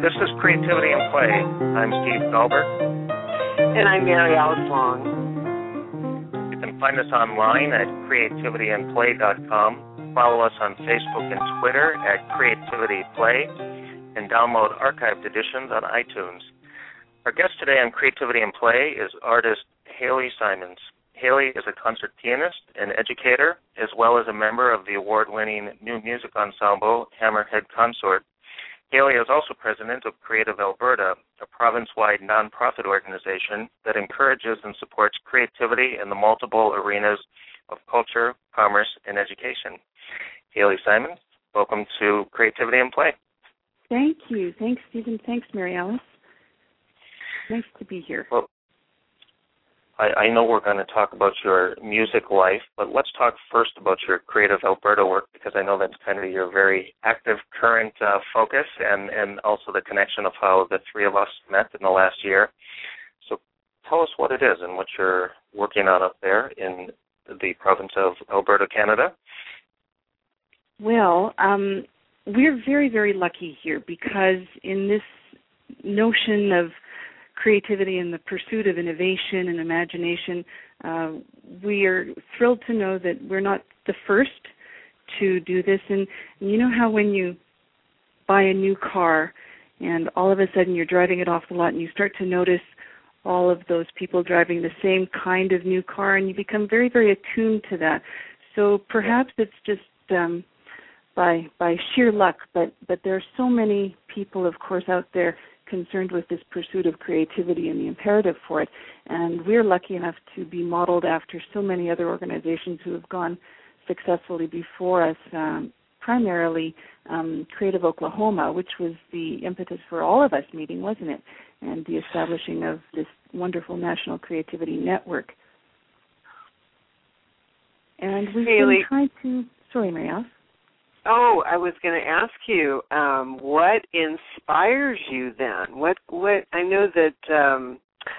This is Creativity and Play. I'm Steve Dahlberg. And I'm Mary Alice Long. You can find us online at creativityandplay.com. Follow us on Facebook and Twitter at Creativity Play, and download archived editions on iTunes. Our guest today on Creativity and Play is artist Haley Simons. Haley is a concert pianist and educator, as well as a member of the award winning new music ensemble Hammerhead Consort. Haley is also president of Creative Alberta, a province wide nonprofit organization that encourages and supports creativity in the multiple arenas of culture, commerce, and education. Haley Simon, welcome to Creativity and Play. Thank you. Thanks, Stephen. Thanks, Mary Alice. Nice to be here. Well, I, I know we're going to talk about your music life, but let's talk first about your Creative Alberta work because I know that's kind of your very active current uh, focus and, and also the connection of how the three of us met in the last year. So tell us what it is and what you're working on up there in the province of Alberta, Canada. Well, um, we're very, very lucky here because in this notion of creativity and the pursuit of innovation and imagination, uh, we are thrilled to know that we're not the first to do this. And, and you know how when you buy a new car and all of a sudden you're driving it off the lot and you start to notice all of those people driving the same kind of new car and you become very, very attuned to that. So perhaps it's just um, by by sheer luck, but but there are so many people, of course, out there concerned with this pursuit of creativity and the imperative for it. And we're lucky enough to be modeled after so many other organizations who have gone successfully before us. Um, primarily um, Creative Oklahoma, which was the impetus for all of us meeting, wasn't it? And the establishing of this wonderful national creativity network. And we've Haley. been trying to. Sorry, Mary Alice. Oh, I was going to ask you, um, what inspires you then? What what I know that um,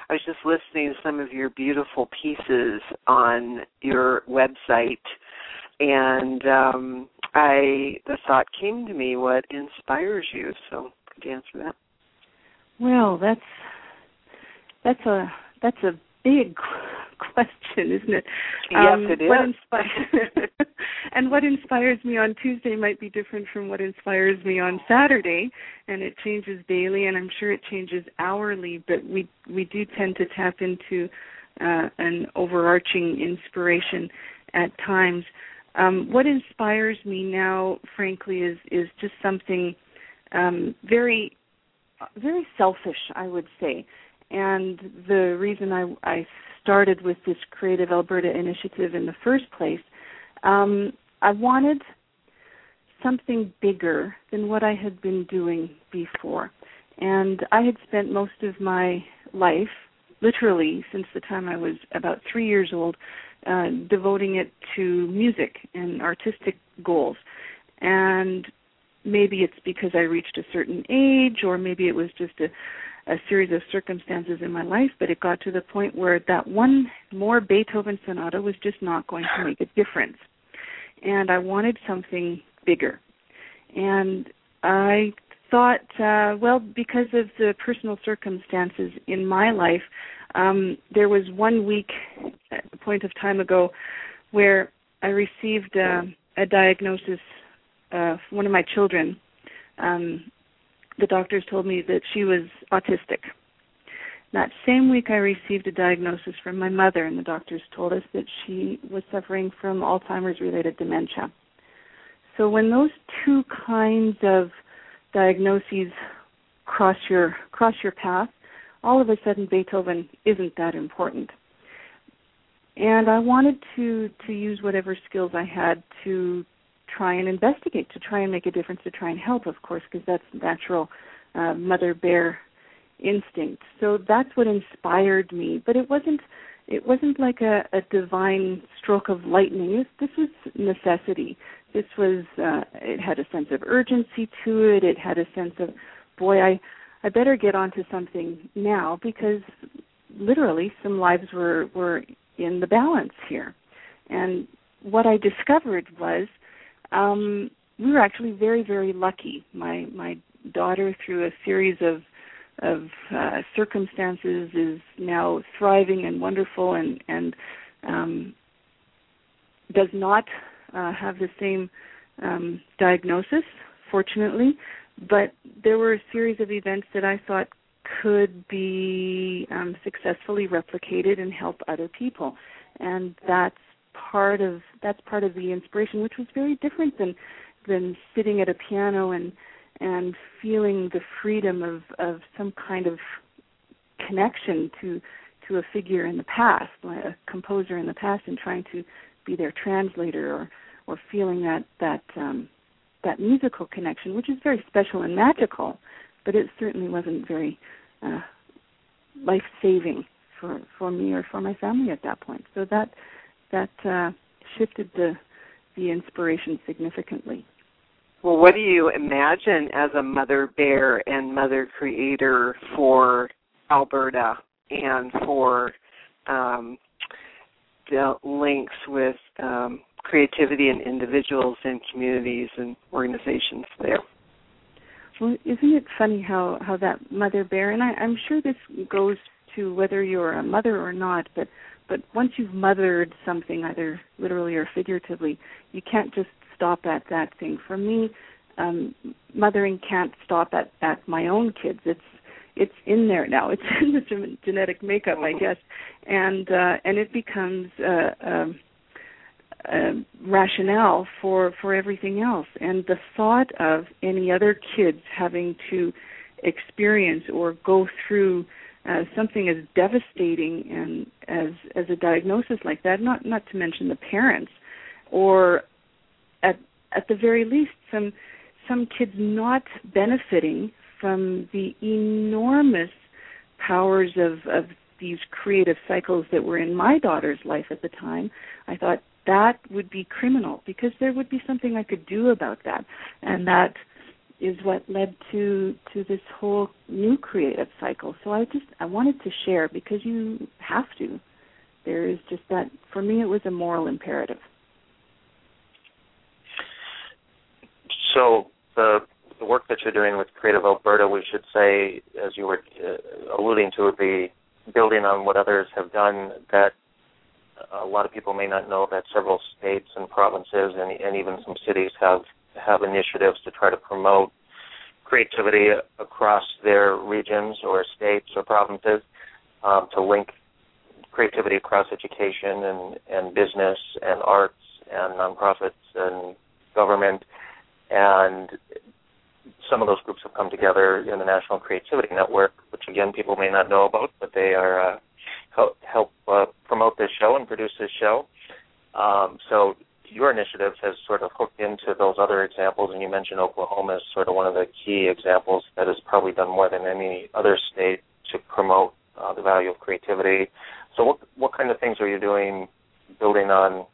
I was just listening to some of your beautiful pieces on your website, and um, I the thought came to me, what inspires you? So could you answer that? Well, that's that's a that's a big question, isn't it? Yes, Um, it What is. inspi- and what inspires me on Tuesday might be different from what inspires me on Saturday, and it changes daily, and I'm sure it changes hourly. But we we do tend to tap into uh, an overarching inspiration at times. Um, what inspires me now, frankly, is is just something um, very very selfish, I would say. And the reason I, I started with this Creative Alberta initiative in the first place, um, I wanted something bigger than what I had been doing before. And I had spent most of my life, literally since the time I was about three years old, uh, devoting it to music and artistic goals. And maybe it's because I reached a certain age, or maybe it was just a, a series of circumstances in my life, but it got to the point where that one more Beethoven sonata was just not going to make a difference. And I wanted something bigger. And I thought, uh, well, because of the personal circumstances in my life, um, there was one week a point of time ago where I received uh, a diagnosis. Uh, one of my children, um, the doctors told me that she was autistic. That same week, I received a diagnosis from my mother, and the doctors told us that she was suffering from Alzheimer's related dementia. So, when those two kinds of diagnoses cross your cross your path, all of a sudden Beethoven isn't that important. And I wanted to to use whatever skills I had to try and investigate, to try and make a difference, to try and help, of course, because that's natural uh, mother bear instinct. So that's what inspired me. But it wasn't it wasn't like a, a divine stroke of lightning. This was necessity. This was uh, it had a sense of urgency to it. It had a sense of boy, I I better get onto something now because literally some lives were were in the balance here. And what I discovered was um, we were actually very very lucky. My my daughter through a series of of uh, circumstances is now thriving and wonderful and and um, does not uh, have the same um, diagnosis, fortunately. But there were a series of events that I thought could be um, successfully replicated and help other people, and that's part of that's part of the inspiration, which was very different than than sitting at a piano and and feeling the freedom of of some kind of connection to to a figure in the past, a composer in the past, and trying to be their translator or or feeling that that um, that musical connection, which is very special and magical, but it certainly wasn't very uh, life saving for for me or for my family at that point. So that that uh, shifted the the inspiration significantly. Well, what do you imagine as a mother bear and mother creator for Alberta and for um, the links with um, creativity in individuals and communities and organizations there? Well, isn't it funny how how that mother bear, and I, I'm sure this goes to whether you're a mother or not, but but once you've mothered something, either literally or figuratively, you can't just stop at that thing. For me, um, mothering can't stop at at my own kids. It's it's in there now. It's in the genetic makeup, I guess, and uh, and it becomes uh, um, uh, rationale for for everything else. And the thought of any other kids having to experience or go through uh, something as devastating and as as a diagnosis like that, not not to mention the parents, or at at the very least some some kids not benefiting from the enormous powers of of these creative cycles that were in my daughter's life at the time i thought that would be criminal because there would be something i could do about that. And that is what led to to this whole new creative cycle. So i just i wanted to share because you have to there is just that for me it was a moral imperative So the the work that you're doing with Creative Alberta, we should say, as you were uh, alluding to, would be building on what others have done. That a lot of people may not know that several states and provinces and, and even some cities have have initiatives to try to promote creativity across their regions or states or provinces um, to link creativity across education and, and business and arts and nonprofits and government and some of those groups have come together in the National Creativity Network, which again people may not know about, but they are uh, help, help uh, promote this show and produce this show. Um, so your initiative has sort of hooked into those other examples, and you mentioned Oklahoma as sort of one of the key examples that has probably done more than any other state to promote uh, the value of creativity. So, what what kind of things are you doing, building on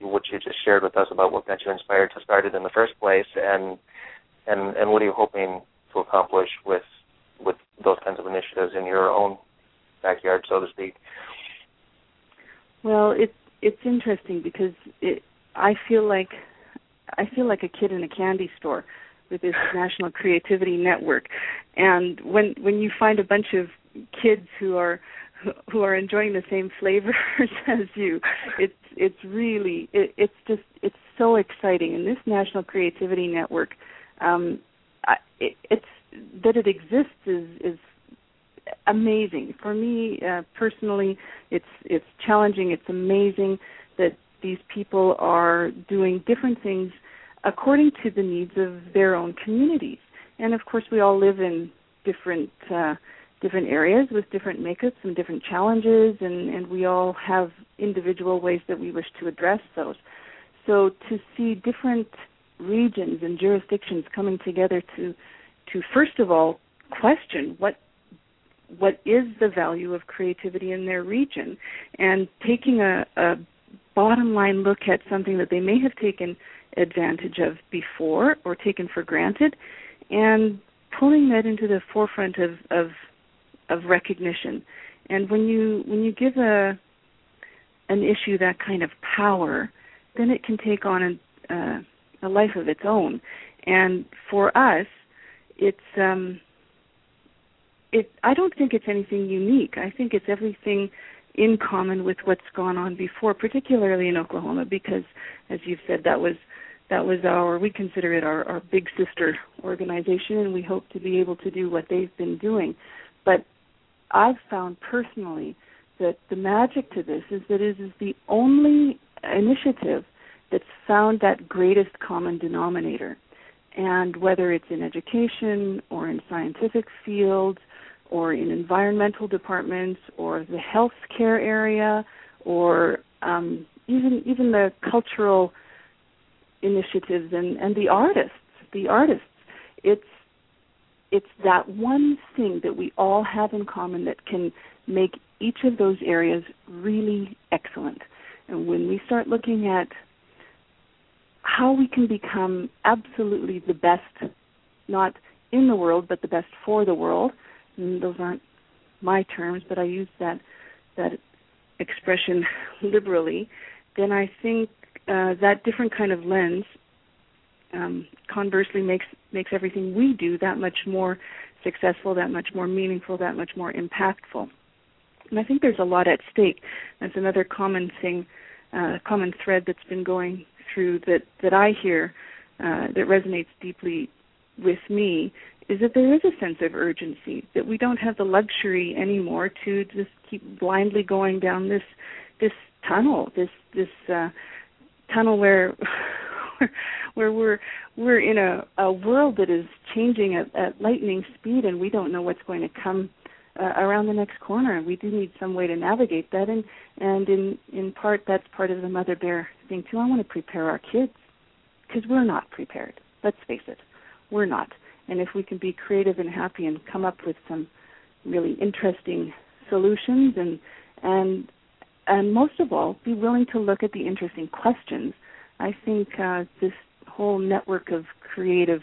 what you just shared with us about what got you inspired to start it in the first place, and and and what are you hoping to accomplish with with those kinds of initiatives in your own backyard, so to speak? Well, it's it's interesting because it, I feel like I feel like a kid in a candy store with this National Creativity Network, and when when you find a bunch of kids who are who are enjoying the same flavors as you. It's it's really it, it's just it's so exciting. And this National Creativity Network, um, I, it, it's that it exists is is amazing for me uh, personally. It's it's challenging. It's amazing that these people are doing different things according to the needs of their own communities. And of course, we all live in different uh, different areas with different makeups and different challenges, and and we all have individual ways that we wish to address those. So to see different regions and jurisdictions coming together to to first of all question what what is the value of creativity in their region and taking a, a bottom line look at something that they may have taken advantage of before or taken for granted and pulling that into the forefront of, of of recognition. And when you when you give a an issue that kind of power, then it can take on a, uh, a life of its own. And for us, it's um, it. I don't think it's anything unique. I think it's everything in common with what's gone on before, particularly in Oklahoma, because as you've said, that was that was our we consider it our, our big sister organization, and we hope to be able to do what they've been doing. But I've found personally that the magic to this is that it is the only initiative that's found that greatest common denominator. And whether it's in education or in scientific fields or in environmental departments or the healthcare area or um, even even the cultural initiatives and, and the artists, the artists, it's it's that one thing that we all have in common that can make each of those areas really excellent. And when we start looking at how we can become absolutely the best, not in the world, but the best for the world, and those aren't my terms, but I use that that expression liberally, then I think uh, that different kind of lens um, conversely makes makes everything we do that much more successful, that much more meaningful, that much more impactful. And I think there's a lot at stake. That's another common thing, uh, common thread that's been going through that that I hear uh, that resonates deeply with me is that there is a sense of urgency that we don't have the luxury anymore to just keep blindly going down this this tunnel, this this uh, tunnel where where we're we're in a, a world that is changing at, at lightning speed, and we don't know what's going to come uh, around the next corner. And we do need some way to navigate that, and and in in part that's part of the mother bear thing too. I want to prepare our kids because we're not prepared. Let's face it, we're not. And if we can be creative and happy and come up with some really interesting solutions and and and most of all, be willing to look at the interesting questions. I think uh, this whole network of creative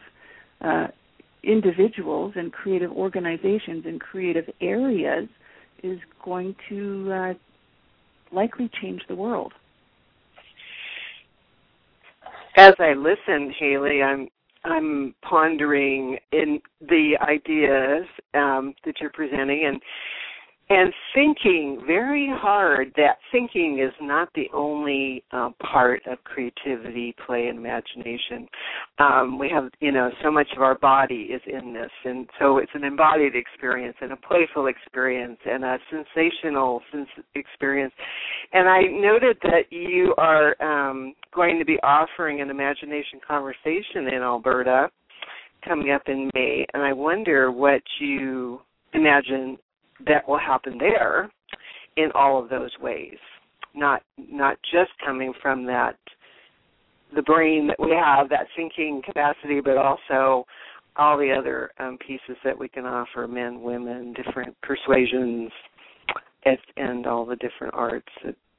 uh, individuals and creative organizations and creative areas is going to uh, likely change the world. As I listen, Haley, I'm I'm pondering in the ideas um, that you're presenting, and and thinking very hard that thinking is not the only uh, part of creativity play and imagination. Um, we have you know so much of our body is in this. And so it's an embodied experience and a playful experience and a sensational sens- experience. And i noted that you are um, going to be offering an imagination conversation in alberta coming up in may. And i wonder what you imagine that will happen there in all of those ways. Not not just coming from that the brain that we have that thinking capacity but also all the other um, pieces that we can offer men women different persuasions and, and all the different arts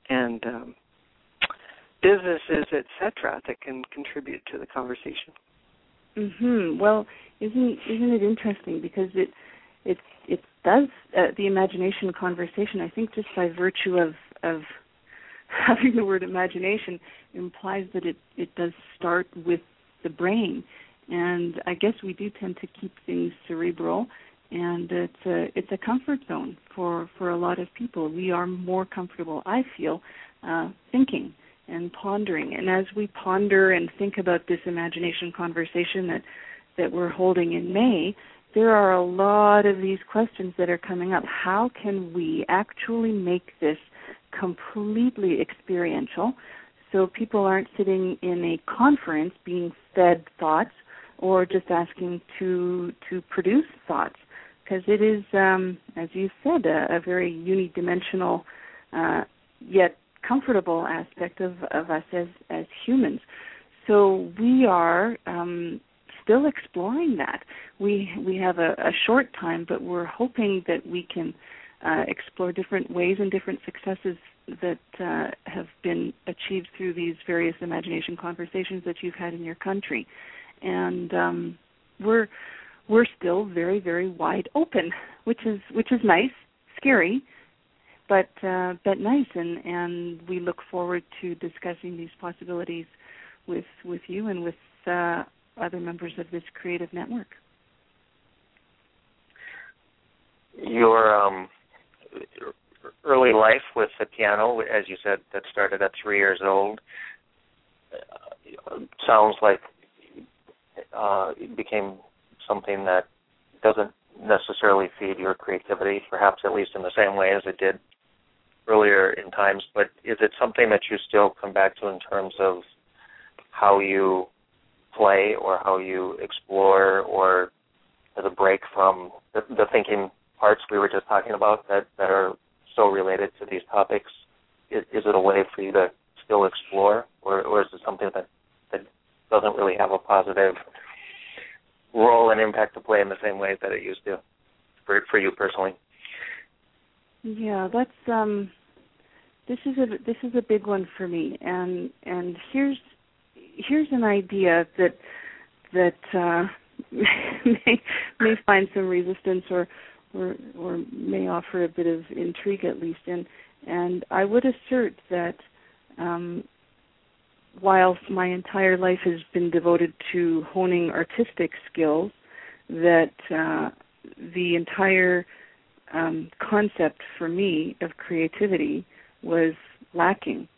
and um, businesses etc that can contribute to the conversation. Mhm well isn't isn't it interesting because it it it does uh, the imagination conversation. I think just by virtue of of having the word imagination implies that it it does start with the brain, and I guess we do tend to keep things cerebral, and it's a it's a comfort zone for for a lot of people. We are more comfortable, I feel, uh, thinking and pondering. And as we ponder and think about this imagination conversation that that we're holding in May, there are a lot of these questions that are coming up. How can we actually make this completely experiential so people aren't sitting in a conference being fed thoughts or just asking to to produce thoughts, because it is, um, as you said, a, a very unidimensional uh, yet comfortable aspect of, of us as as humans. So we are um, still exploring that. We we have a, a short time, but we're hoping that we can uh, explore different ways and different successes that uh, have been achieved through these various imagination conversations that you've had in your country, and um, we're we're still very very wide open, which is which is nice, scary, but uh, but nice, and and we look forward to discussing these possibilities with with you and with uh, other members of this creative network. Your um, early life with the piano, as you said, that started at three years old, uh, sounds like uh, it became something that doesn't necessarily feed your creativity, perhaps at least in the same way as it did earlier in times. But is it something that you still come back to in terms of how you play or how you explore or as a break from the, the thinking parts we were just talking about that, that are so related to these topics? Is, is it a way for you to still explore, or, or is it something that, that doesn't really have a positive role and impact to play in the same way that it used to for for you personally? Yeah, that's um this is a this is a big one for me and and here's here's an idea that that uh may may find some resistance or or or may offer a bit of intrigue at least and and I would assert that um my entire life has been devoted to honing artistic skills that uh the entire um, concept for me of creativity was lacking.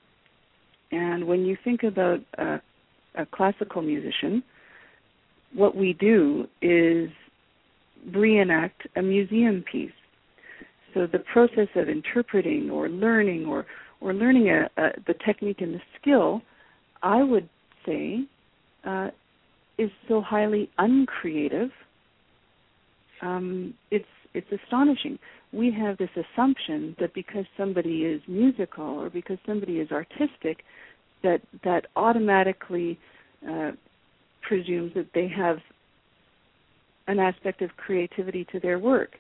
And when you think about a, a classical musician, what we do is reenact a museum piece. So the process of interpreting or learning or or learning a, a, the technique and the skill, I would say, uh, is so highly uncreative. Um, it's it's astonishing. We have this assumption that because somebody is musical or because somebody is artistic, that that automatically uh, presumes that they have an aspect of creativity to their work,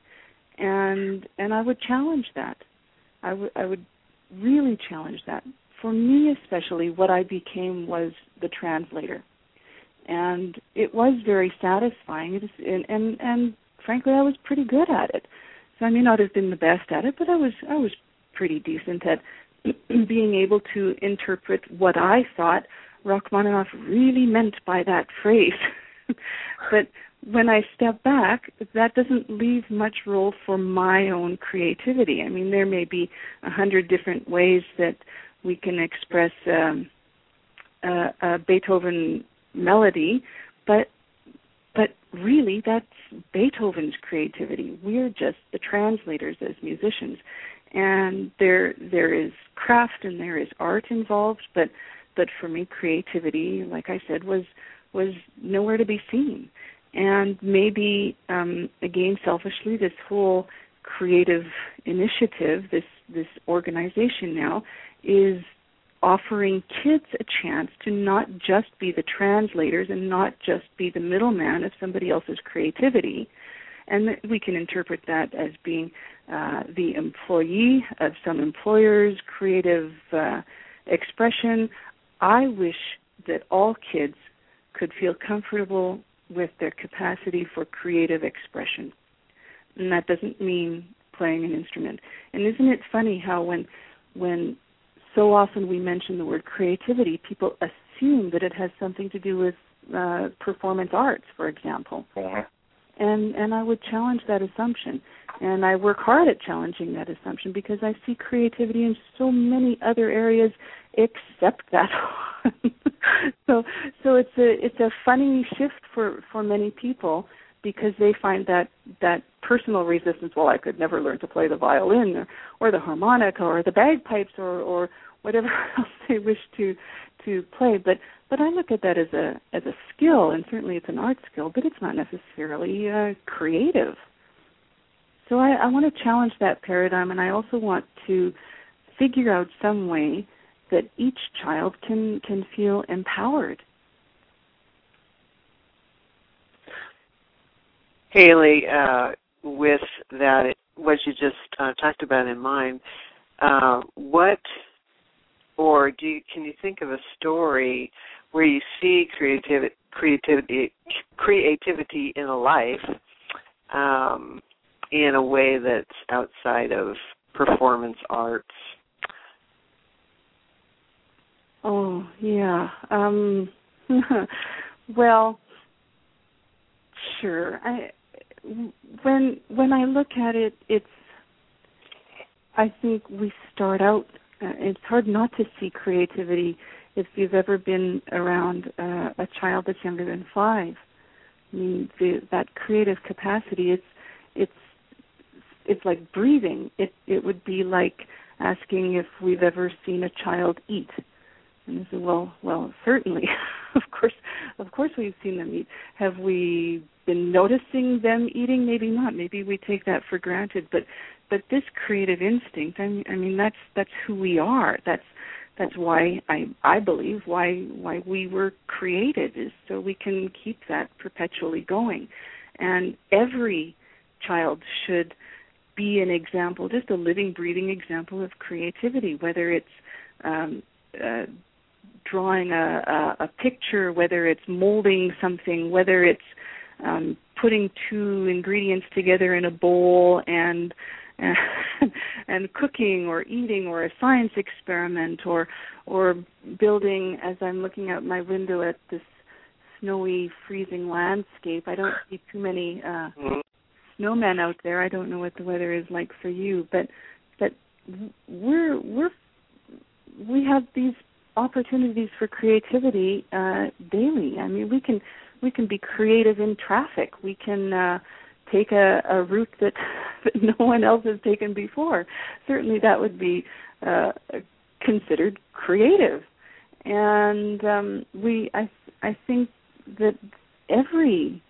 and and I would challenge that. I would I would really challenge that. For me, especially, what I became was the translator, and it was very satisfying. It is, and and, and frankly, I was pretty good at it. So I may not have been the best at it, but I was I was pretty decent at being able to interpret what I thought Rachmaninoff really meant by that phrase. but when I step back, that doesn't leave much role for my own creativity. I mean, there may be a hundred different ways that we can express um, a, a Beethoven melody, but but really that's Beethoven's creativity. We're just the translators as musicians. And there there is craft and there is art involved, but but for me creativity, like I said, was was nowhere to be seen. And maybe um again selfishly this whole creative initiative, this this organization now is offering kids a chance to not just be the translators and not just be the middleman of somebody else's creativity. And we can interpret that as being uh, the employee of some employer's creative uh, expression. I wish that all kids could feel comfortable with their capacity for creative expression. And that doesn't mean playing an instrument. And isn't it funny how when when so often we mention the word creativity, people assume that it has something to do with uh, performance arts, for example. Mm-hmm. And and I would challenge that assumption, and I work hard at challenging that assumption because I see creativity in so many other areas except that. One. so so it's a it's a funny shift for for many people because they find that that personal resistance well i could never learn to play the violin or, or the harmonica or the bagpipes or or whatever else they wish to to play but but i look at that as a as a skill and certainly it's an art skill but it's not necessarily uh, creative so I, I want to challenge that paradigm, and I also want to figure out some way that each child can can feel empowered. Haley, uh, with that, what you just uh, talked about in mind, uh, what or do you, can you think of a story where you see creativity, creativity, creativity in a life um, in a way that's outside of performance arts? Oh yeah. Um, well, sure. I when when I look at it, it's I think we start out. Uh, it's hard not to see creativity if you've ever been around uh, a child that's younger than five. I mean, the, that creative capacity. It's it's it's like breathing. It it would be like asking if we've ever seen a child eat. And I said, well, well, certainly, of course, of course, we've seen them eat. Have we been noticing them eating? Maybe not. Maybe we take that for granted. But, but this creative instinct, I mean, I mean, that's that's who we are. That's that's why I I believe why why we were created is so we can keep that perpetually going. And every child should be an example, just a living, breathing example of creativity, whether it's um, uh, drawing a, a, a picture, whether it's molding something, whether it's um, putting two ingredients together in a bowl and and cooking or eating or a science experiment or or building as I'm looking out my window at this snowy freezing landscape. I don't see too many uh snowmen out there. I don't know what the weather is like for you, but but we're we're we have these opportunities for creativity uh, daily. I mean, we can we can be creative in traffic. We can uh, take a, a route that, that no one else has taken before. Certainly, that would be uh, considered creative. And um, we, I, I think that every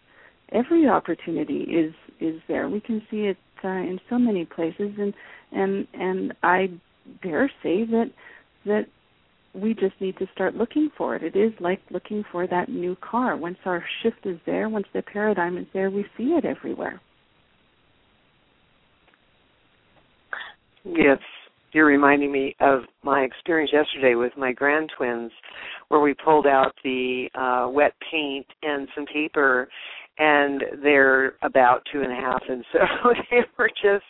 every opportunity is is there. We can see it uh, in so many places, and and and I dare say that that we just need to start looking for it. It is like looking for that new car. Once our shift is there, once the paradigm is there, we see it everywhere. Yes, you're reminding me of my experience yesterday with my grand twins, where we pulled out the uh, wet paint and some paper, and they're about two and a half, and so they were just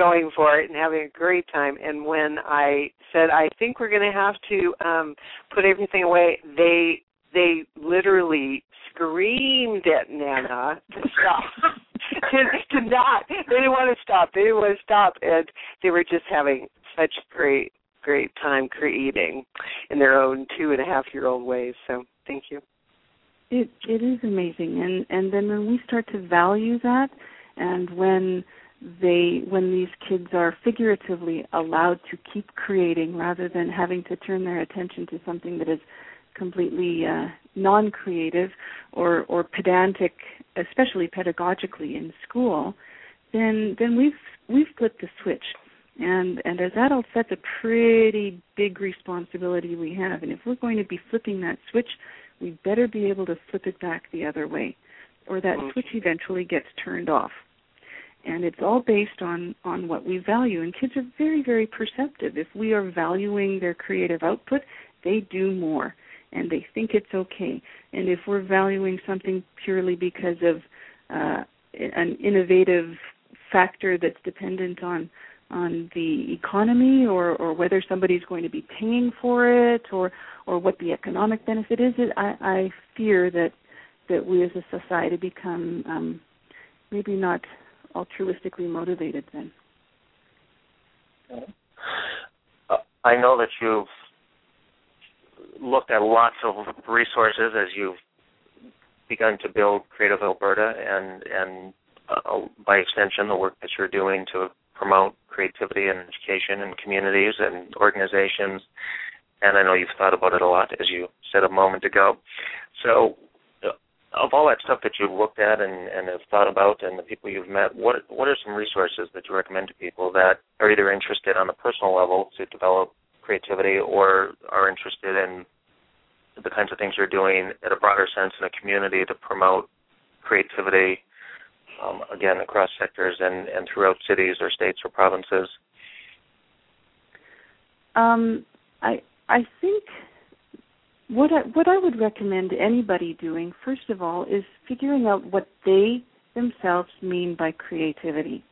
going for it and having a great time. And when I said, I think we're going to have to um, put everything away, they they literally screamed at Nana to stop. to, to not. They didn't want to stop. They didn't want to stop, and they were just having such great, great time creating in their own two and a half year old ways. So thank you. It it is amazing, and and then when we start to value that, and when they when these kids are figuratively allowed to keep creating rather than having to turn their attention to something that is completely uh, non-creative or or pedantic especially pedagogically in school then then we've we've flipped the switch. And and as adults that's a pretty big responsibility we have. And if we're going to be flipping that switch we better be able to flip it back the other way or that switch eventually gets turned off and it's all based on on what we value. And kids are very very perceptive. If we are valuing their creative output they do more and they think it's okay. And if we're valuing something purely because of uh, an innovative factor that's dependent on on the economy or or whether somebody's going to be paying for it or or what the economic benefit is it i i fear that that we as a society become um maybe not altruistically motivated then. Uh, I know that you've looked at lots of resources as you've begun to build Creative Alberta and and uh, by extension the work that you're doing to promote creativity and education in communities and organizations and I know you've thought about it a lot as you said a moment ago. So of all that stuff that you've looked at and, and have thought about, and the people you've met, what what are some resources that you recommend to people that are either interested on a personal level to develop creativity, or are interested in the kinds of things you're doing at a broader sense in a community to promote creativity, um, again across sectors and, and throughout cities or states or provinces? Um, I I think what I, what I would recommend anybody doing, first of all, is figuring out what they themselves mean by creativity.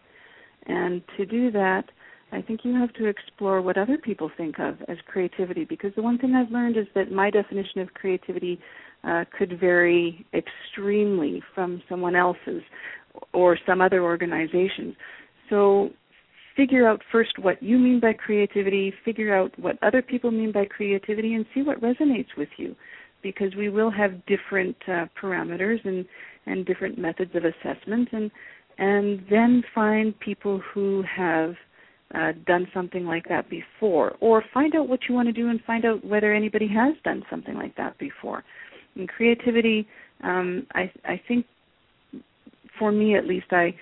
And to do that, I think you have to explore what other people think of as creativity because the one thing I've learned is that my definition of creativity uh, could vary extremely from someone else's or some other organization's. So figure out first what you mean by creativity, figure out what other people mean by creativity, and see what resonates with you. Because we will have different uh, parameters and, and different methods of assessment, and and then find people who have uh, done something like that before, or find out what you want to do and find out whether anybody has done something like that before. And creativity, um, I I think, for me at least, I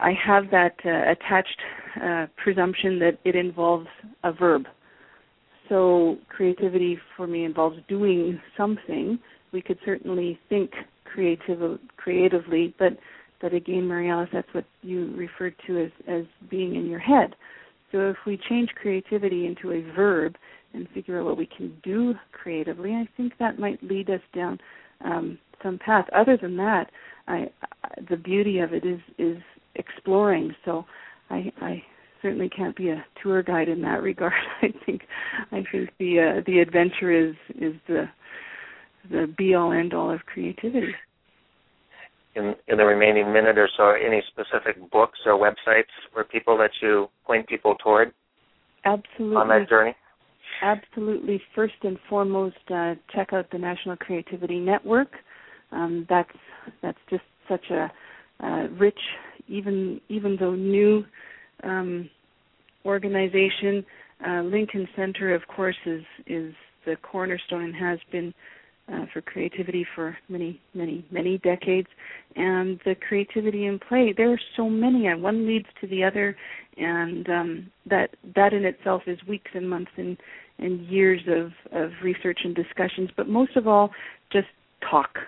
I have that uh, attached uh, presumption that it involves a verb. So creativity for me involves doing something. We could certainly think creative, creatively, but but again, Mary Alice, that's what you referred to as as being in your head. So if we change creativity into a verb and figure out what we can do creatively, I think that might lead us down um, some path. Other than that, I, the beauty of it is is exploring. So I, I certainly can't be a tour guide in that regard. I think I think the uh, the adventure is is the the be all end all of creativity. In in the remaining minute or so, any specific books or websites or people that you point people toward? Absolutely. On that journey. Absolutely. First and foremost, uh, check out the National Creativity Network. Um, that's that's just such a uh, rich even even though new um, organization, uh, Lincoln Center, of course, is is the cornerstone and has been uh, for creativity for many, many, many decades. And the creativity in play, there are so many, and one leads to the other, and um, that that in itself is weeks and months and and years of of research and discussions. But most of all, just talk,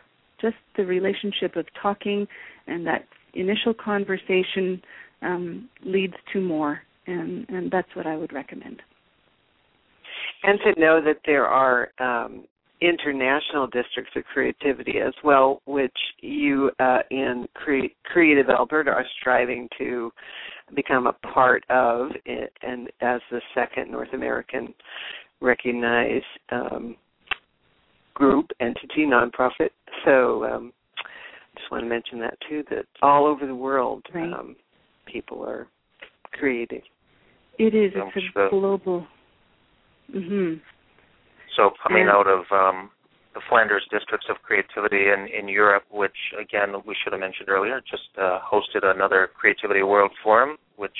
just the relationship of talking and that initial conversation um, leads to more, and, and that's what I would recommend. And to know that there are um, international districts of creativity as well, which you uh, in Cre- Creative Alberta are striving to become a part of, it, and as the second North American recognized um, group, entity, nonprofit. So um, want to mention that too. That all over the world, right. um, people are creating. It is. It's a global. Mhm. So coming Yeah. out of um, the Flanders districts of creativity in, in Europe, which again we should have mentioned earlier, just uh, hosted another Creativity World Forum, which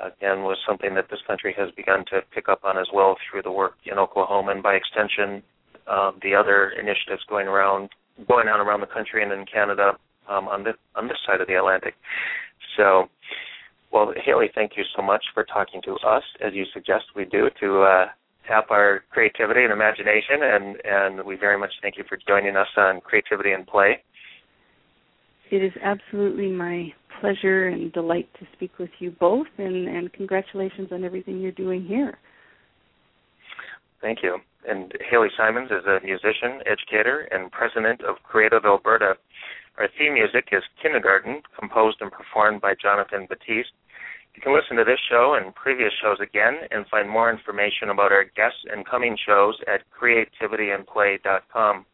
again was something that this country has begun to pick up on as well through the work in Oklahoma and by extension uh, the other initiatives going around going on around the country and in Canada um, on this on this side of the Atlantic. So, well, Haley, thank you so much for talking to us as you suggest we do to uh, tap our creativity and imagination, and and we very much thank you for joining us on Creativity and Play. It is absolutely my pleasure and delight to speak with you both, and, and congratulations on everything you're doing here. Thank you. And Haley Simons is a musician, educator, and president of Creative Alberta. Our theme music is Kindergarten, composed and performed by Jonathan Batiste. You can listen to this show and previous shows again and find more information about our guests and coming shows at creativityandplay.com.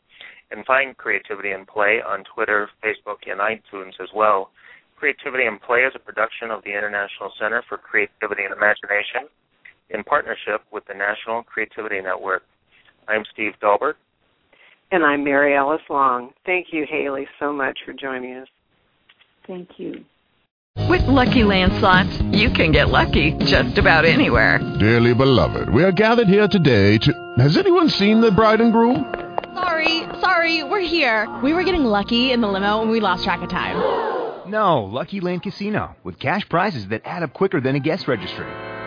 And find Creativity and Play on Twitter, Facebook, and iTunes as well. Creativity and Play is a production of the International Center for Creativity and Imagination in partnership with the National Creativity Network. I'm Steve Dahlberg. And I'm Mary Alice Long. Thank you, Haley, so much for joining us. Thank you. With Lucky Land slots, you can get lucky just about anywhere. Dearly beloved, we are gathered here today to. Has anyone seen the bride and groom? Sorry, sorry, we're here. We were getting lucky in the limo and we lost track of time. No, Lucky Land Casino, with cash prizes that add up quicker than a guest registry.